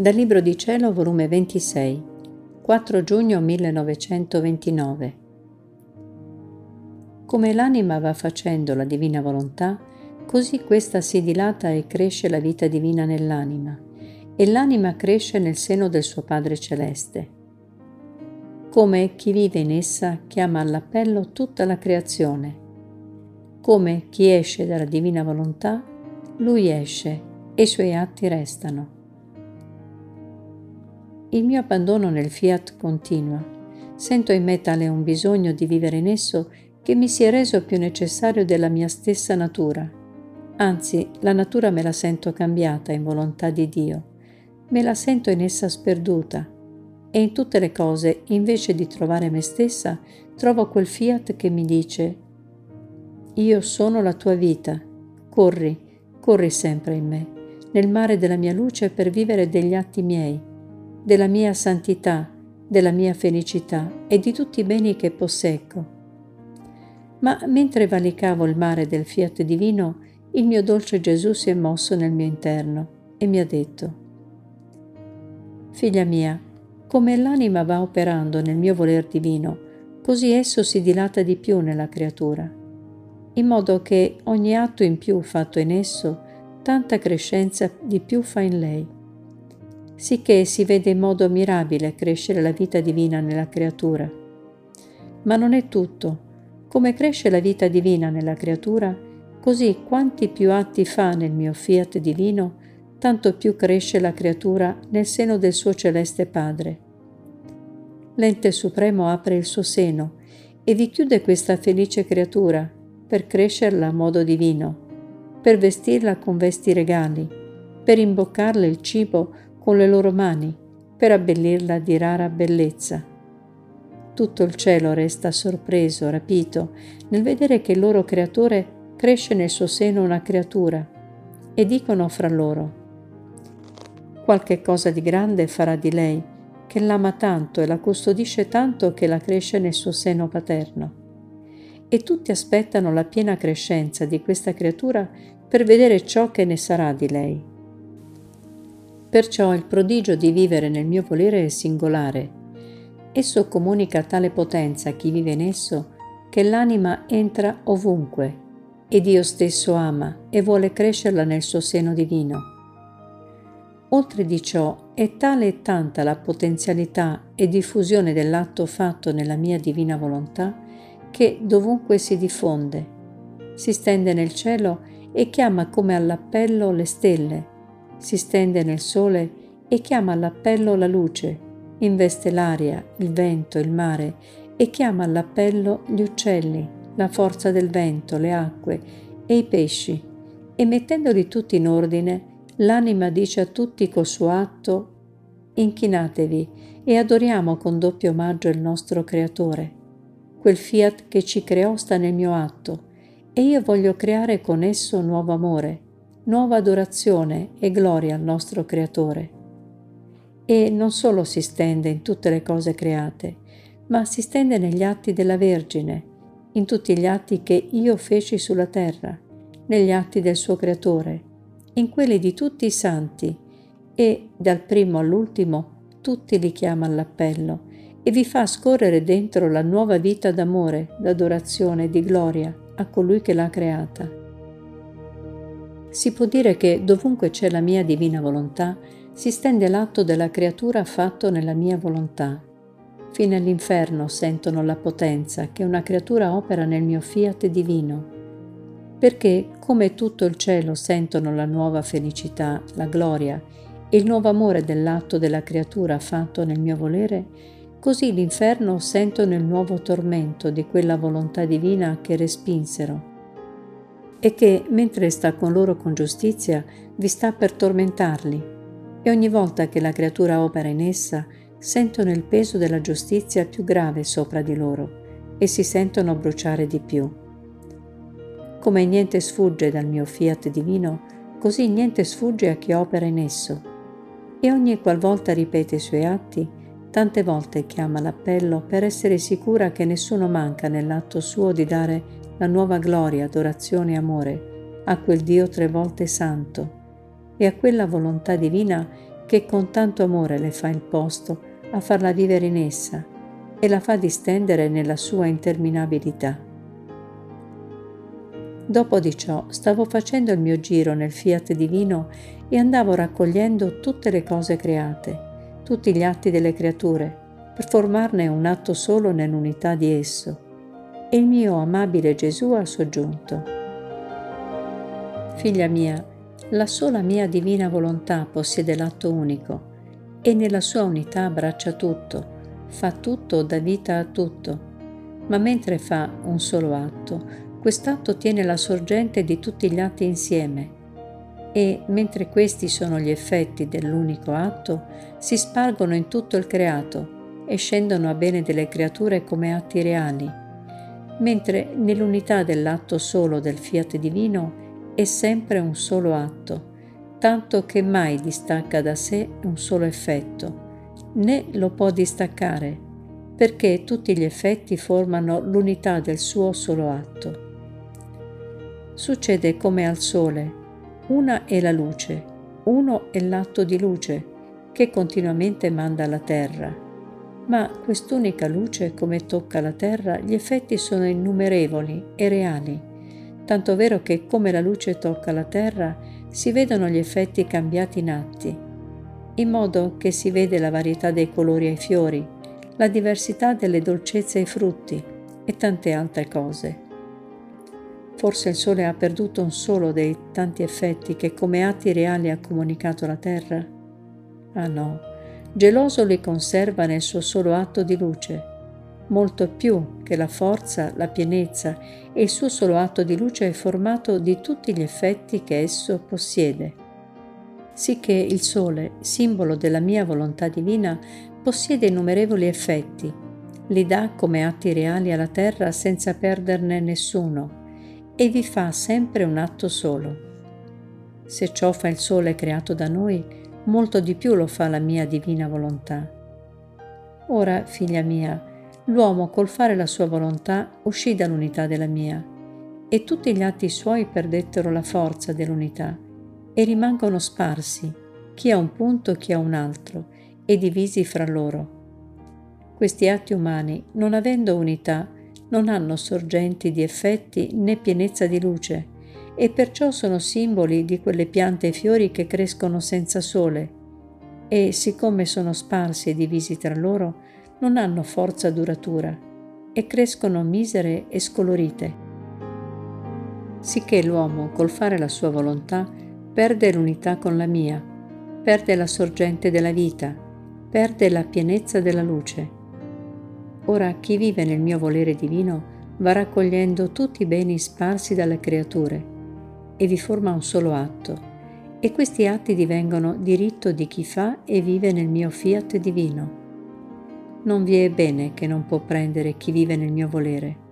Dal Libro di Cielo, volume 26, 4 giugno 1929. Come l'anima va facendo la divina volontà, così questa si dilata e cresce la vita divina nell'anima, e l'anima cresce nel seno del suo Padre Celeste. Come chi vive in essa chiama all'appello tutta la creazione. Come chi esce dalla divina volontà, lui esce e i suoi atti restano. Il mio abbandono nel fiat continua. Sento in me tale un bisogno di vivere in esso che mi si è reso più necessario della mia stessa natura. Anzi, la natura me la sento cambiata in volontà di Dio. Me la sento in essa sperduta. E in tutte le cose, invece di trovare me stessa, trovo quel fiat che mi dice, io sono la tua vita, corri, corri sempre in me, nel mare della mia luce per vivere degli atti miei della mia santità, della mia felicità e di tutti i beni che posseggo. Ma mentre valicavo il mare del fiat divino, il mio dolce Gesù si è mosso nel mio interno e mi ha detto, Figlia mia, come l'anima va operando nel mio voler divino, così esso si dilata di più nella creatura, in modo che ogni atto in più fatto in esso, tanta crescenza di più fa in lei sicché si vede in modo mirabile crescere la vita divina nella creatura. Ma non è tutto. Come cresce la vita divina nella creatura, così quanti più atti fa nel mio fiat divino, tanto più cresce la creatura nel seno del suo celeste Padre. L'ente supremo apre il suo seno e vi chiude questa felice creatura per crescerla a modo divino, per vestirla con vesti regali, per imboccarle il cibo con le loro mani per abbellirla di rara bellezza. Tutto il cielo resta sorpreso, rapito, nel vedere che il loro creatore cresce nel suo seno una creatura e dicono fra loro, qualche cosa di grande farà di lei, che l'ama tanto e la custodisce tanto che la cresce nel suo seno paterno. E tutti aspettano la piena crescenza di questa creatura per vedere ciò che ne sarà di lei. Perciò il prodigio di vivere nel mio volere è singolare. Esso comunica tale potenza a chi vive in esso che l'anima entra ovunque e Dio stesso ama e vuole crescerla nel suo seno divino. Oltre di ciò è tale e tanta la potenzialità e diffusione dell'atto fatto nella mia divina volontà che dovunque si diffonde, si stende nel cielo e chiama come all'appello le stelle si stende nel sole e chiama all'appello la luce, investe l'aria, il vento, il mare e chiama all'appello gli uccelli, la forza del vento, le acque e i pesci, e mettendoli tutti in ordine, l'anima dice a tutti col suo atto, inchinatevi e adoriamo con doppio omaggio il nostro Creatore. Quel fiat che ci creò sta nel mio atto, e io voglio creare con esso nuovo amore, nuova adorazione e gloria al nostro Creatore. E non solo si stende in tutte le cose create, ma si stende negli atti della Vergine, in tutti gli atti che io feci sulla terra, negli atti del suo Creatore, in quelli di tutti i santi, e dal primo all'ultimo tutti li chiama all'appello e vi fa scorrere dentro la nuova vita d'amore, d'adorazione e di gloria a colui che l'ha creata. Si può dire che dovunque c'è la mia divina volontà, si stende l'atto della creatura fatto nella mia volontà. Fino all'inferno sentono la potenza che una creatura opera nel mio fiat divino. Perché, come tutto il cielo sentono la nuova felicità, la gloria il nuovo amore dell'atto della creatura fatto nel mio volere, così l'inferno sentono il nuovo tormento di quella volontà divina che respinsero e che, mentre sta con loro con giustizia, vi sta per tormentarli. E ogni volta che la creatura opera in essa, sentono il peso della giustizia più grave sopra di loro e si sentono bruciare di più. Come niente sfugge dal mio fiat divino, così niente sfugge a chi opera in esso. E ogni qualvolta ripete i suoi atti, tante volte chiama l'appello per essere sicura che nessuno manca nell'atto suo di dare la nuova gloria, adorazione e amore a quel Dio tre volte santo e a quella volontà divina che con tanto amore le fa il posto a farla vivere in essa e la fa distendere nella sua interminabilità. Dopo di ciò stavo facendo il mio giro nel fiat divino e andavo raccogliendo tutte le cose create, tutti gli atti delle creature, per formarne un atto solo nell'unità di esso. E il mio amabile Gesù ha soggiunto. Figlia mia, la sola mia divina volontà possiede l'atto unico e nella sua unità abbraccia tutto, fa tutto, dà vita a tutto. Ma mentre fa un solo atto, Quest'atto tiene la sorgente di tutti gli atti insieme e, mentre questi sono gli effetti dell'unico atto, si spargono in tutto il creato e scendono a bene delle creature come atti reali, mentre nell'unità dell'atto solo del fiat divino è sempre un solo atto, tanto che mai distacca da sé un solo effetto, né lo può distaccare, perché tutti gli effetti formano l'unità del suo solo atto succede come al sole. Una è la luce, uno è l'atto di luce che continuamente manda alla terra. Ma quest'unica luce, come tocca la terra, gli effetti sono innumerevoli e reali, tanto vero che come la luce tocca la terra, si vedono gli effetti cambiati in atti, in modo che si vede la varietà dei colori ai fiori, la diversità delle dolcezze ai frutti e tante altre cose. Forse il Sole ha perduto un solo dei tanti effetti che come atti reali ha comunicato la Terra? Ah no, geloso li conserva nel suo solo atto di luce, molto più che la forza, la pienezza e il suo solo atto di luce è formato di tutti gli effetti che esso possiede. Sicché il Sole, simbolo della mia volontà divina, possiede innumerevoli effetti, li dà come atti reali alla Terra senza perderne nessuno e vi fa sempre un atto solo. Se ciò fa il sole creato da noi, molto di più lo fa la mia divina volontà. Ora, figlia mia, l'uomo col fare la sua volontà uscì dall'unità della mia, e tutti gli atti suoi perdettero la forza dell'unità e rimangono sparsi, chi a un punto, chi a un altro, e divisi fra loro. Questi atti umani, non avendo unità, non hanno sorgenti di effetti né pienezza di luce e perciò sono simboli di quelle piante e fiori che crescono senza sole. E, siccome sono sparsi e divisi tra loro, non hanno forza duratura e crescono misere e scolorite. Sicché l'uomo, col fare la sua volontà, perde l'unità con la mia, perde la sorgente della vita, perde la pienezza della luce. Ora chi vive nel mio volere divino va raccogliendo tutti i beni sparsi dalle creature e vi forma un solo atto, e questi atti divengono diritto di chi fa e vive nel mio fiat divino. Non vi è bene che non può prendere chi vive nel mio volere.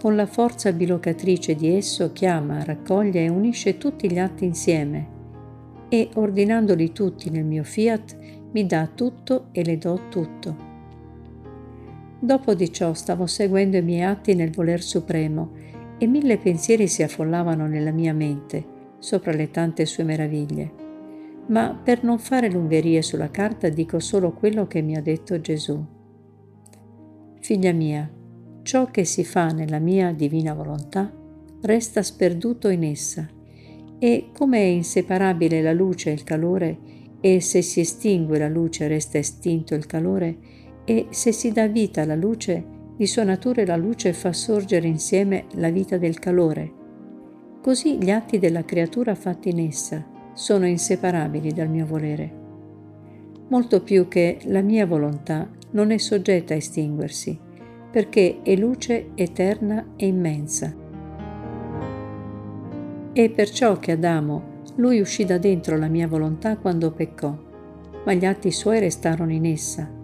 Con la forza bilocatrice di esso chiama, raccoglie e unisce tutti gli atti insieme e, ordinandoli tutti nel mio fiat, mi dà tutto e le do tutto. Dopo di ciò stavo seguendo i miei atti nel voler supremo e mille pensieri si affollavano nella mia mente sopra le tante sue meraviglie. Ma per non fare lungherie sulla carta dico solo quello che mi ha detto Gesù. Figlia mia, ciò che si fa nella mia divina volontà resta sperduto in essa e come è inseparabile la luce e il calore e se si estingue la luce resta estinto il calore, e se si dà vita alla luce, di sua natura la luce fa sorgere insieme la vita del calore. Così gli atti della creatura fatti in essa sono inseparabili dal mio volere. Molto più che la mia volontà non è soggetta a estinguersi, perché è luce eterna e immensa. E perciò che Adamo, lui uscì da dentro la mia volontà quando peccò, ma gli atti suoi restarono in essa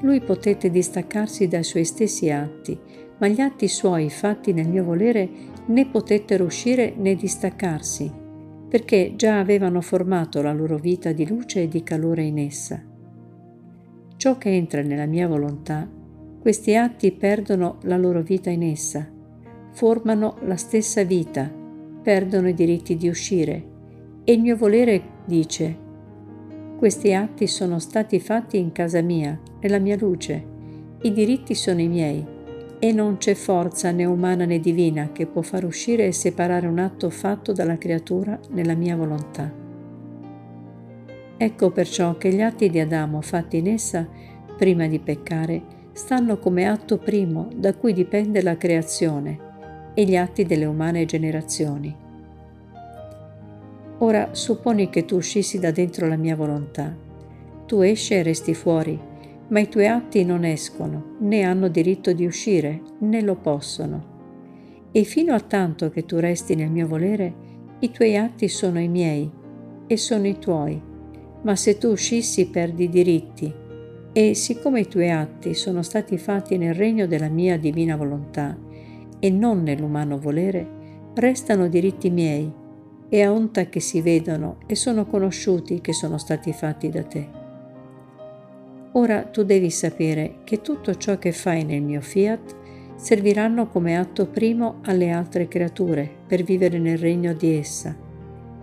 lui potette distaccarsi dai suoi stessi atti, ma gli atti suoi fatti nel mio volere né potettero uscire né distaccarsi, perché già avevano formato la loro vita di luce e di calore in essa. Ciò che entra nella mia volontà, questi atti perdono la loro vita in essa, formano la stessa vita, perdono i diritti di uscire, e il mio volere dice, Questi atti sono stati fatti in casa mia, nella mia luce. I diritti sono i miei e non c'è forza né umana né divina che può far uscire e separare un atto fatto dalla creatura nella mia volontà. Ecco perciò che gli atti di Adamo fatti in essa, prima di peccare, stanno come atto primo da cui dipende la creazione e gli atti delle umane generazioni. Ora supponi che tu uscissi da dentro la mia volontà. Tu esci e resti fuori, ma i tuoi atti non escono, né hanno diritto di uscire, né lo possono. E fino a tanto che tu resti nel mio volere, i tuoi atti sono i miei e sono i tuoi. Ma se tu uscissi perdi i diritti, e siccome i tuoi atti sono stati fatti nel regno della mia divina volontà e non nell'umano volere, restano diritti miei e a onta che si vedono e sono conosciuti che sono stati fatti da te. Ora tu devi sapere che tutto ciò che fai nel mio fiat serviranno come atto primo alle altre creature per vivere nel regno di essa,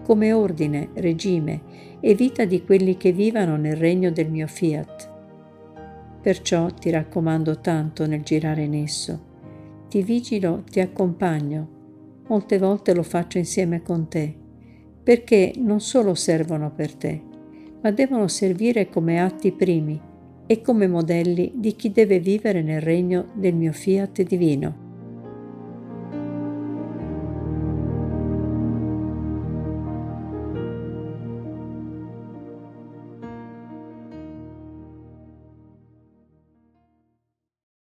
come ordine, regime e vita di quelli che vivano nel regno del mio fiat. Perciò ti raccomando tanto nel girare in esso. Ti vigilo, ti accompagno, molte volte lo faccio insieme con te, perché non solo servono per te, ma devono servire come atti primi e come modelli di chi deve vivere nel regno del mio fiat divino.